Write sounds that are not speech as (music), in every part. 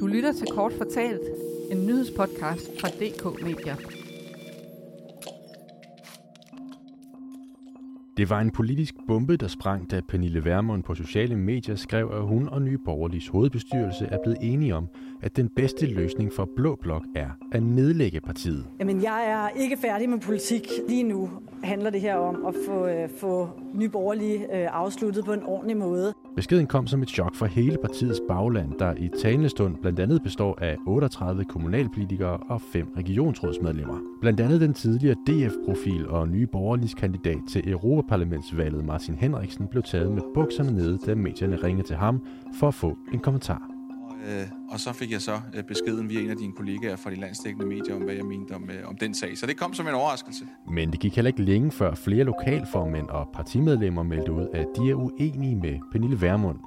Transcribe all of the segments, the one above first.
Du lytter til Kort Fortalt, en nyhedspodcast fra DK Media. Det var en politisk bombe, der sprang, da Pernille Vermund på sociale medier skrev, at hun og Nye Borgerliges hovedbestyrelse er blevet enige om, at den bedste løsning for Blå Blok er at nedlægge partiet. Jamen, jeg er ikke færdig med politik. Lige nu handler det her om at få, øh, få Nye Borgerlige øh, afsluttet på en ordentlig måde. Beskeden kom som et chok for hele partiets bagland, der i talende stund blandt andet består af 38 kommunalpolitikere og 5 regionsrådsmedlemmer. Blandt andet den tidligere DF-profil og nye borgerlige kandidat til Europaparlamentsvalget Martin Henriksen blev taget med bukserne nede, da medierne ringede til ham for at få en kommentar. Øh, og så fik jeg så øh, beskeden via en af dine kollegaer fra de landsdækkende medier om, hvad jeg mente om, øh, om den sag. Så det kom som en overraskelse. Men det gik heller ikke længe før flere lokalformænd og partimedlemmer meldte ud, at de er uenige med Pernille Vermund.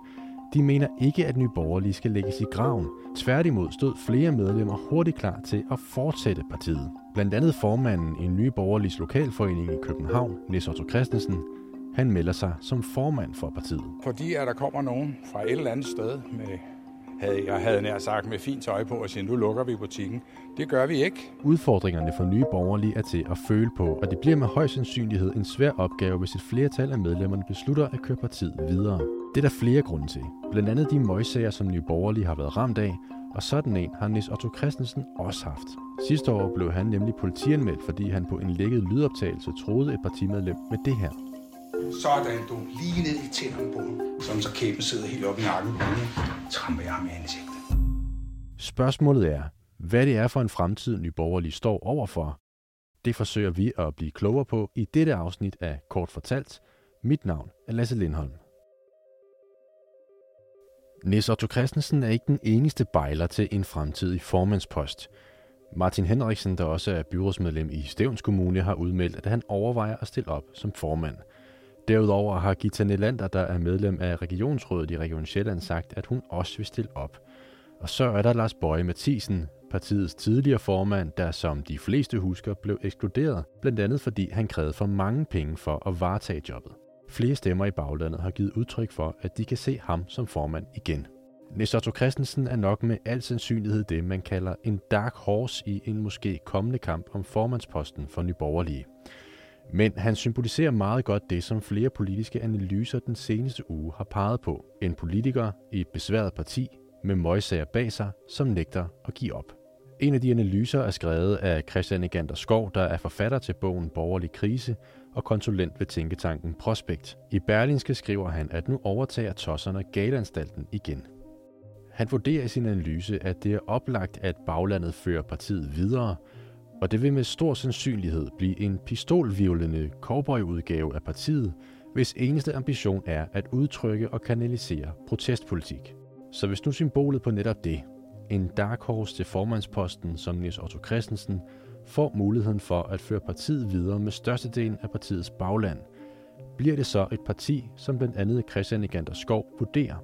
De mener ikke, at Nye Borgerlige skal lægges i graven. Tværtimod stod flere medlemmer hurtigt klar til at fortsætte partiet. Blandt andet formanden i Nye Borgerliges lokalforening i København, Nis Otto Christensen, han melder sig som formand for partiet. Fordi at der kommer nogen fra et eller andet sted med havde jeg havde nær sagt med fint tøj på og sige, nu lukker vi butikken. Det gør vi ikke. Udfordringerne for nye borgerlige er til at føle på, og det bliver med høj sandsynlighed en svær opgave, hvis et flertal af medlemmerne beslutter at køre partiet videre. Det er der flere grunde til. Blandt andet de møgsager, som nye borgerlige har været ramt af, og sådan en har Nis Otto Christensen også haft. Sidste år blev han nemlig politianmeldt, fordi han på en lækket lydoptagelse troede et partimedlem med det her. Sådan, du. Lige ned i tænderne på som Sådan så kæben sidder helt oppe i nakken og. Tramper jeg ham i ansigtet. Spørgsmålet er, hvad det er for en fremtid, Nye Borgerlige står overfor. Det forsøger vi at blive klogere på i dette afsnit af Kort Fortalt. Mit navn er Lasse Lindholm. Nis Otto Christensen er ikke den eneste bejler til en fremtidig formandspost. Martin Henriksen, der også er byrådsmedlem i Stævns Kommune, har udmeldt, at han overvejer at stille op som formand. Derudover har Gita Nelander, der er medlem af Regionsrådet i Region Sjælland, sagt, at hun også vil stille op. Og så er der Lars Bøje Mathisen, partiets tidligere formand, der som de fleste husker blev ekskluderet, blandt andet fordi han krævede for mange penge for at varetage jobbet. Flere stemmer i baglandet har givet udtryk for, at de kan se ham som formand igen. Otto Christensen er nok med al sandsynlighed det, man kalder en dark horse i en måske kommende kamp om formandsposten for Nyborgerlige. Men han symboliserer meget godt det, som flere politiske analyser den seneste uge har peget på. En politiker i et besværet parti med møgsager bag sig, som nægter at give op. En af de analyser er skrevet af Christian Egander Skov, der er forfatter til bogen Borgerlig Krise og konsulent ved tænketanken Prospekt. I Berlinske skriver han, at nu overtager tosserne galanstalten igen. Han vurderer i sin analyse, at det er oplagt, at baglandet fører partiet videre, og det vil med stor sandsynlighed blive en pistolvivlende cowboyudgave af partiet, hvis eneste ambition er at udtrykke og kanalisere protestpolitik. Så hvis nu symbolet på netop det, en dark horse til formandsposten som Niels Otto Christensen, får muligheden for at føre partiet videre med størstedelen af partiets bagland, bliver det så et parti, som blandt andet Christian Egander Skov vurderer.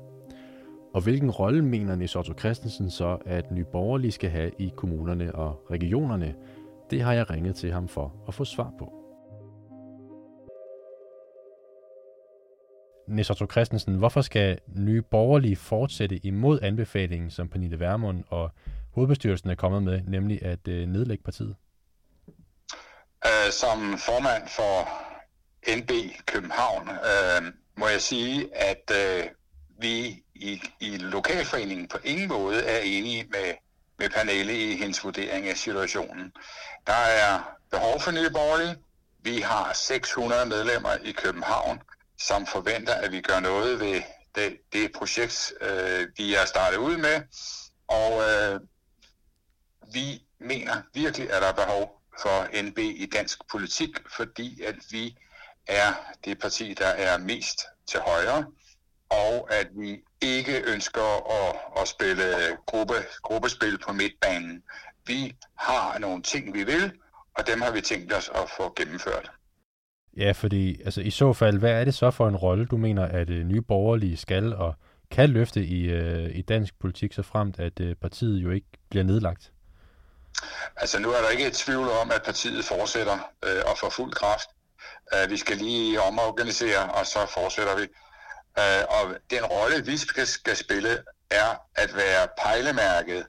Og hvilken rolle mener Niels Otto Christensen så, at Nye Borgerlige skal have i kommunerne og regionerne, det har jeg ringet til ham for at få svar på. Nesotto Christensen, hvorfor skal nye borgerlige fortsætte imod anbefalingen, som Pernille Vermund og hovedbestyrelsen er kommet med, nemlig at øh, nedlægge partiet? Uh, som formand for NB København øh, må jeg sige, at øh, vi i, i lokalforeningen på ingen måde er enige med, med Pernille i hendes vurdering af situationen. Der er behov for nye borgerlige. Vi har 600 medlemmer i København, som forventer, at vi gør noget ved det, det projekt, øh, vi er startet ud med. Og øh, vi mener virkelig, at der er behov for NB i dansk politik, fordi at vi er det parti, der er mest til højre, og at vi ikke ønsker at, at spille gruppe, gruppespil på midtbanen. Vi har nogle ting, vi vil, og dem har vi tænkt os at få gennemført. Ja, fordi altså, i så fald, hvad er det så for en rolle, du mener, at øh, nye borgerlige skal og kan løfte i, øh, i dansk politik, så fremt at øh, partiet jo ikke bliver nedlagt? Altså nu er der ikke et tvivl om, at partiet fortsætter øh, og får fuld kraft. Uh, vi skal lige omorganisere, og så fortsætter vi. Øh, og den rolle, vi skal, skal spille, er at være pejlemærket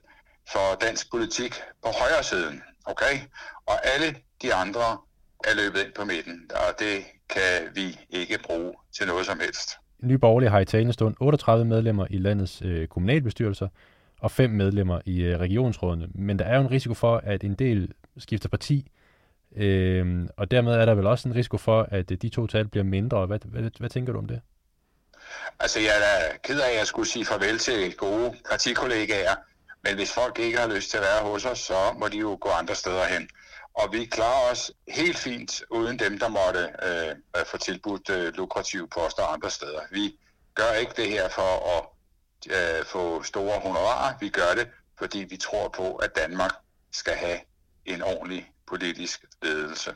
for dansk politik på højre siden. Okay? Og alle de andre er løbet ind på midten, og det kan vi ikke bruge til noget som helst. Nye Borgerlige har i talende stund 38 medlemmer i landets øh, kommunalbestyrelser og fem medlemmer i øh, regionsrådene. Men der er jo en risiko for, at en del skifter parti, øh, og dermed er der vel også en risiko for, at øh, de to tal bliver mindre. Hvad, hvad, hvad tænker du om det? Altså, jeg er ked af, at jeg skulle sige farvel til gode partikollegaer, men hvis folk ikke har lyst til at være hos os, så må de jo gå andre steder hen. Og vi klarer os helt fint uden dem, der måtte øh, få tilbudt øh, lukrative poster andre steder. Vi gør ikke det her for at øh, få store honorarer. Vi gør det, fordi vi tror på, at Danmark skal have en ordentlig politisk ledelse.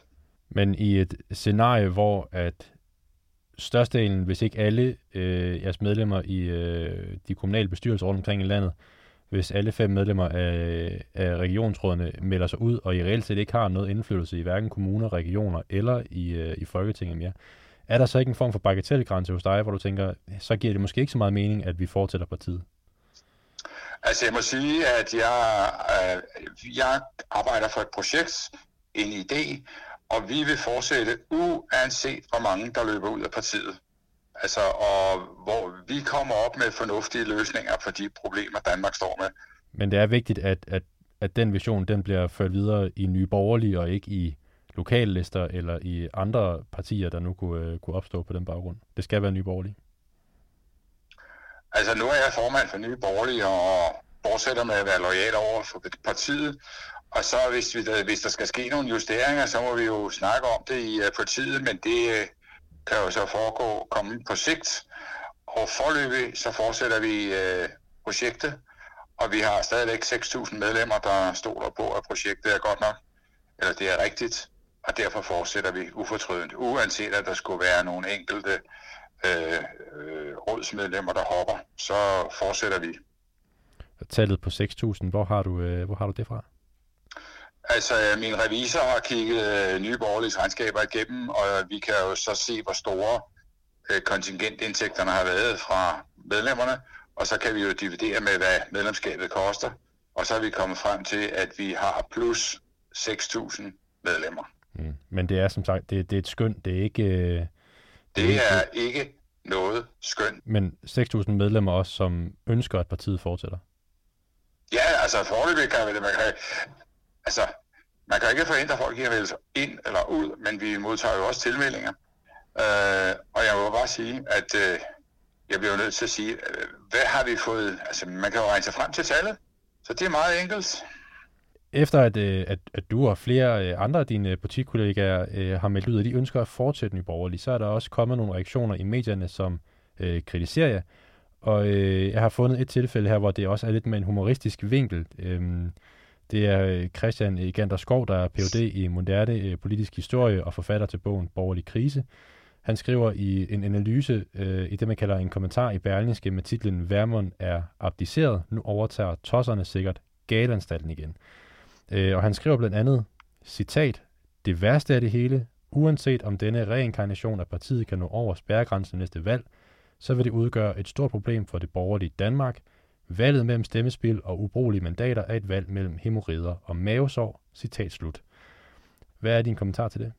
Men i et scenarie, hvor at størstedelen, hvis ikke alle øh, jeres medlemmer i øh, de kommunale bestyrelser rundt omkring i landet, hvis alle fem medlemmer af, af regionsrådene melder sig ud, og i reelt set ikke har noget indflydelse i hverken kommuner, regioner eller i, øh, i Folketinget mere, er der så ikke en form for bagatelgrænse hos dig, hvor du tænker, så giver det måske ikke så meget mening, at vi fortsætter partiet? Altså jeg må sige, at jeg, øh, jeg arbejder for et projekt, en idé, og vi vil fortsætte uanset hvor mange, der løber ud af partiet. Altså, og hvor vi kommer op med fornuftige løsninger for de problemer, Danmark står med. Men det er vigtigt, at, at, at den vision, den bliver ført videre i nye borgerlige, og ikke i lokallister eller i andre partier, der nu kunne, uh, kunne opstå på den baggrund. Det skal være nye borgerlige. Altså, nu er jeg formand for nye borgerlige, og fortsætter med at være lojal over for partiet. Og så hvis, vi, hvis der skal ske nogle justeringer, så må vi jo snakke om det i øh, partiet, men det øh, kan jo så foregå komme på sigt. Og forløbig så fortsætter vi øh, projektet, og vi har stadigvæk 6.000 medlemmer, der stoler på, at projektet er godt nok, eller det er rigtigt og derfor fortsætter vi ufortrødent, uanset at der skulle være nogle enkelte øh, øh, rådsmedlemmer, der hopper, så fortsætter vi. Tallet på 6.000, hvor har du øh, hvor har du det fra? Altså, min revisor har kigget øh, nye borgerlige regnskaber igennem, og vi kan jo så se, hvor store øh, kontingentindtægterne har været fra medlemmerne, og så kan vi jo dividere med, hvad medlemskabet koster, og så er vi kommet frem til, at vi har plus 6.000 medlemmer. Mm. Men det er som sagt, det, det er et skøn, det er ikke... Øh, det, det er ikke, ikke noget skøn. Men 6.000 medlemmer også, som ønsker, at partiet fortsætter? Altså forløbig kan man, man kan, altså, man kan ikke forhindre folk i at vælge ind eller ud, men vi modtager jo også tilmeldinger. Øh, og jeg må bare sige, at øh, jeg bliver nødt til at sige, øh, hvad har vi fået? Altså, man kan jo regne sig frem til tallet, så det er meget enkelt. Efter at, øh, at, at du og flere øh, andre af dine partikollegaer øh, har meldt ud, at de ønsker at fortsætte Nye Borgerlige, så er der også kommet nogle reaktioner i medierne, som øh, kritiserer jer. Og øh, jeg har fundet et tilfælde her, hvor det også er lidt med en humoristisk vinkel. Øhm, det er øh, Christian Egander Skov, der er Ph.D. i moderne øh, politisk historie og forfatter til bogen Borgerlig Krise. Han skriver i en analyse øh, i det, man kalder en kommentar i Berlingske med titlen Vermund er abdiceret. Nu overtager tosserne sikkert galanstalten igen. Øh, og han skriver blandt andet, citat, det værste af det hele, uanset om denne reinkarnation af partiet kan nå over spærregrænsen næste valg, så vil det udgøre et stort problem for det borgerlige Danmark. Valget mellem stemmespil og ubrugelige mandater er et valg mellem hemorrider og mavesår. Citat slut. Hvad er din kommentar til det?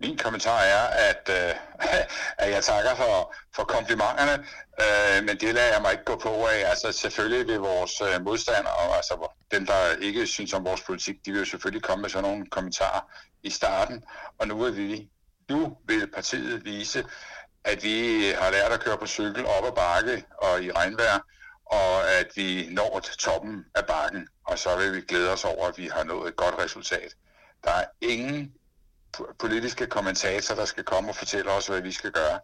Min kommentar er, at, øh, (laughs) at jeg takker for, for komplimenterne, øh, men det lader jeg mig ikke gå på af. Altså selvfølgelig vil vores øh, modstandere, altså dem, der ikke synes om vores politik, de vil jo selvfølgelig komme med sådan nogle kommentarer i starten. Og nu vil vi, nu vil partiet vise, at vi har lært at køre på cykel op ad bakke og i regnvejr, og at vi når til toppen af bakken, og så vil vi glæde os over, at vi har nået et godt resultat. Der er ingen politiske kommentatorer, der skal komme og fortælle os, hvad vi skal gøre.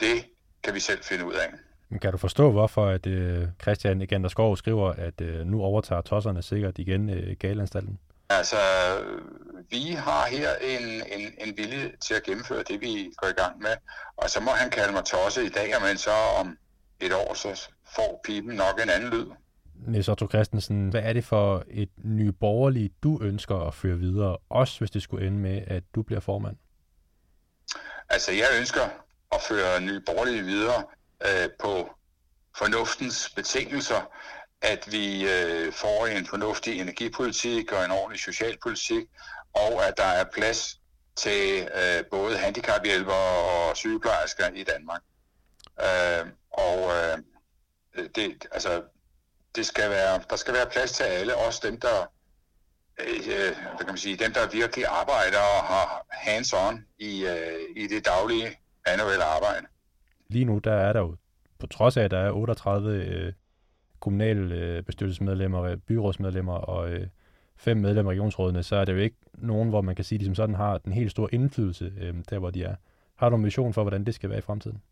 Det kan vi selv finde ud af. Men kan du forstå, hvorfor at øh, Christian Egander Skov skriver, at øh, nu overtager tosserne sikkert igen øh, galanstalten? Altså, vi har her en, en, en vilje til at gennemføre det, vi går i gang med. Og så må han kalde mig tosse i dag, men så om et år, så får pipen nok en anden lyd. Niels Otto Christensen, hvad er det for et nye borgerligt, du ønsker at føre videre, også hvis det skulle ende med, at du bliver formand? Altså, jeg ønsker at føre nye borgerlige videre øh, på fornuftens betingelser, at vi øh, får en fornuftig energipolitik og en ordentlig socialpolitik, og at der er plads til øh, både handicaphjælpere og sygeplejersker i Danmark. Øh, og øh, det, altså, det skal være, der skal være plads til alle, også dem, der, øh, øh hvad kan man sige, dem, der virkelig arbejder og har hands-on i, øh, i det daglige manuelle arbejde. Lige nu, der er der jo, på trods af, at der er 38 øh, kommunalbestyrelsesmedlemmer, øh, byrådsmedlemmer og øh, fem medlemmer af regionsrådene, så er det jo ikke nogen, hvor man kan sige, at de som sådan har den helt store indflydelse øh, der, hvor de er. Har du en vision for, hvordan det skal være i fremtiden?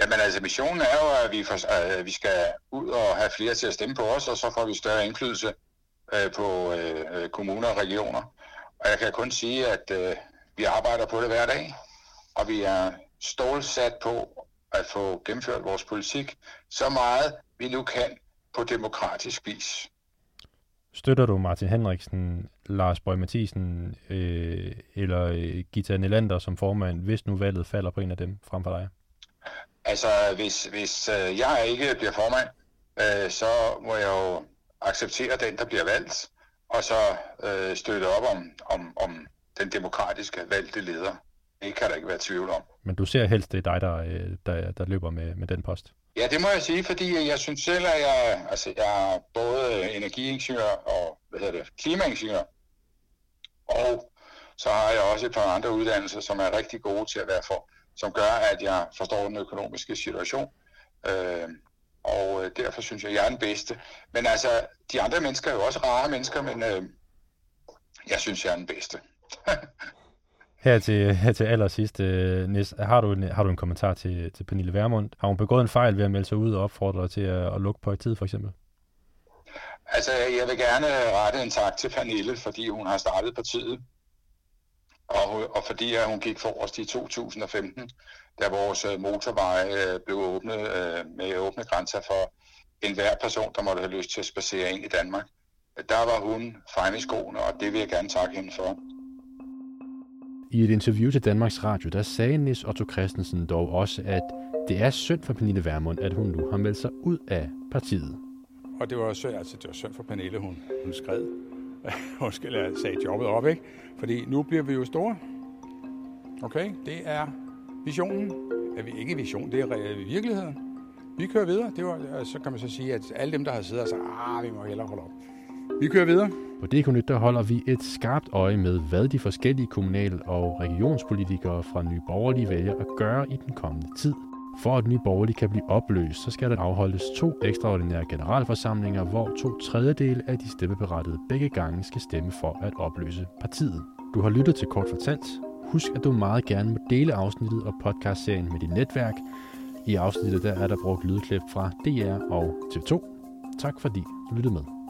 Jamen altså, missionen er jo, at vi, for, at øh, vi skal ud og have flere til at stemme på os, og så får vi større indflydelse øh, på øh, øh, kommuner og regioner. Og jeg kan kun sige, at øh, vi arbejder på det hver dag, og vi er stålsat på at få gennemført vores politik så meget, vi nu kan på demokratisk vis. Støtter du Martin Henriksen, Lars Bøge Mathisen øh, eller øh, Gita Nelander som formand, hvis nu valget falder på en af dem frem for dig? Altså, hvis, hvis øh, jeg ikke bliver formand, øh, så må jeg jo acceptere den, der bliver valgt, og så øh, støtte op om, om, om den demokratiske valgte leder. Det kan der ikke være tvivl om. Men du ser helst, det er dig, der, øh, der, der løber med, med den post? Ja, det må jeg sige, fordi jeg synes selv, at jeg, altså, jeg er både energiingeniør og hvad hedder det, klimaingeniør. Og så har jeg også et par andre uddannelser, som er rigtig gode til at være for, som gør, at jeg forstår den økonomiske situation. Øh, og derfor synes jeg, at jeg er den bedste. Men altså, de andre mennesker er jo også rare mennesker, men øh, jeg synes, jeg er den bedste. (laughs) Her til, her til allersidst, uh, Nis, har du, en, har du en kommentar til, til Pernille Vermund? Har hun begået en fejl ved at melde sig ud og opfordre til at, at lukke på et tid, for eksempel? Altså, jeg vil gerne rette en tak til Pernille, fordi hun har startet partiet, og, og fordi at hun gik forrest i 2015, da vores motorveje motorvej øh, blev åbnet med åbne grænser for enhver person, der måtte have lyst til at spacere ind i Danmark. Der var hun fremme i skoene, og det vil jeg gerne takke hende for. I et interview til Danmarks Radio, der sagde Nis Otto Christensen dog også, at det er synd for Pernille Vermund, at hun nu har meldt sig ud af partiet. Og det var også altså det var synd for Pernille, hun, hun skred. (laughs) hun skal sagde jobbet op, ikke? Fordi nu bliver vi jo store. Okay, det er visionen. Er vi ikke vision, det er virkeligheden. Vi kører videre. Det var, altså, så kan man så sige, at alle dem, der har siddet og sagt, ah, vi må hellere holde op. Vi kører videre. På DK Nyt der holder vi et skarpt øje med, hvad de forskellige kommunal- og regionspolitikere fra Nye Borgerlige vælger at gøre i den kommende tid. For at Nye Borgerlige kan blive opløst, så skal der afholdes to ekstraordinære generalforsamlinger, hvor to tredjedele af de stemmeberettede begge gange skal stemme for at opløse partiet. Du har lyttet til Kort Fortalt. Husk, at du meget gerne må dele afsnittet og podcastserien med dit netværk. I afsnittet der er der brugt lydklip fra DR og TV2. Tak fordi du lyttede med.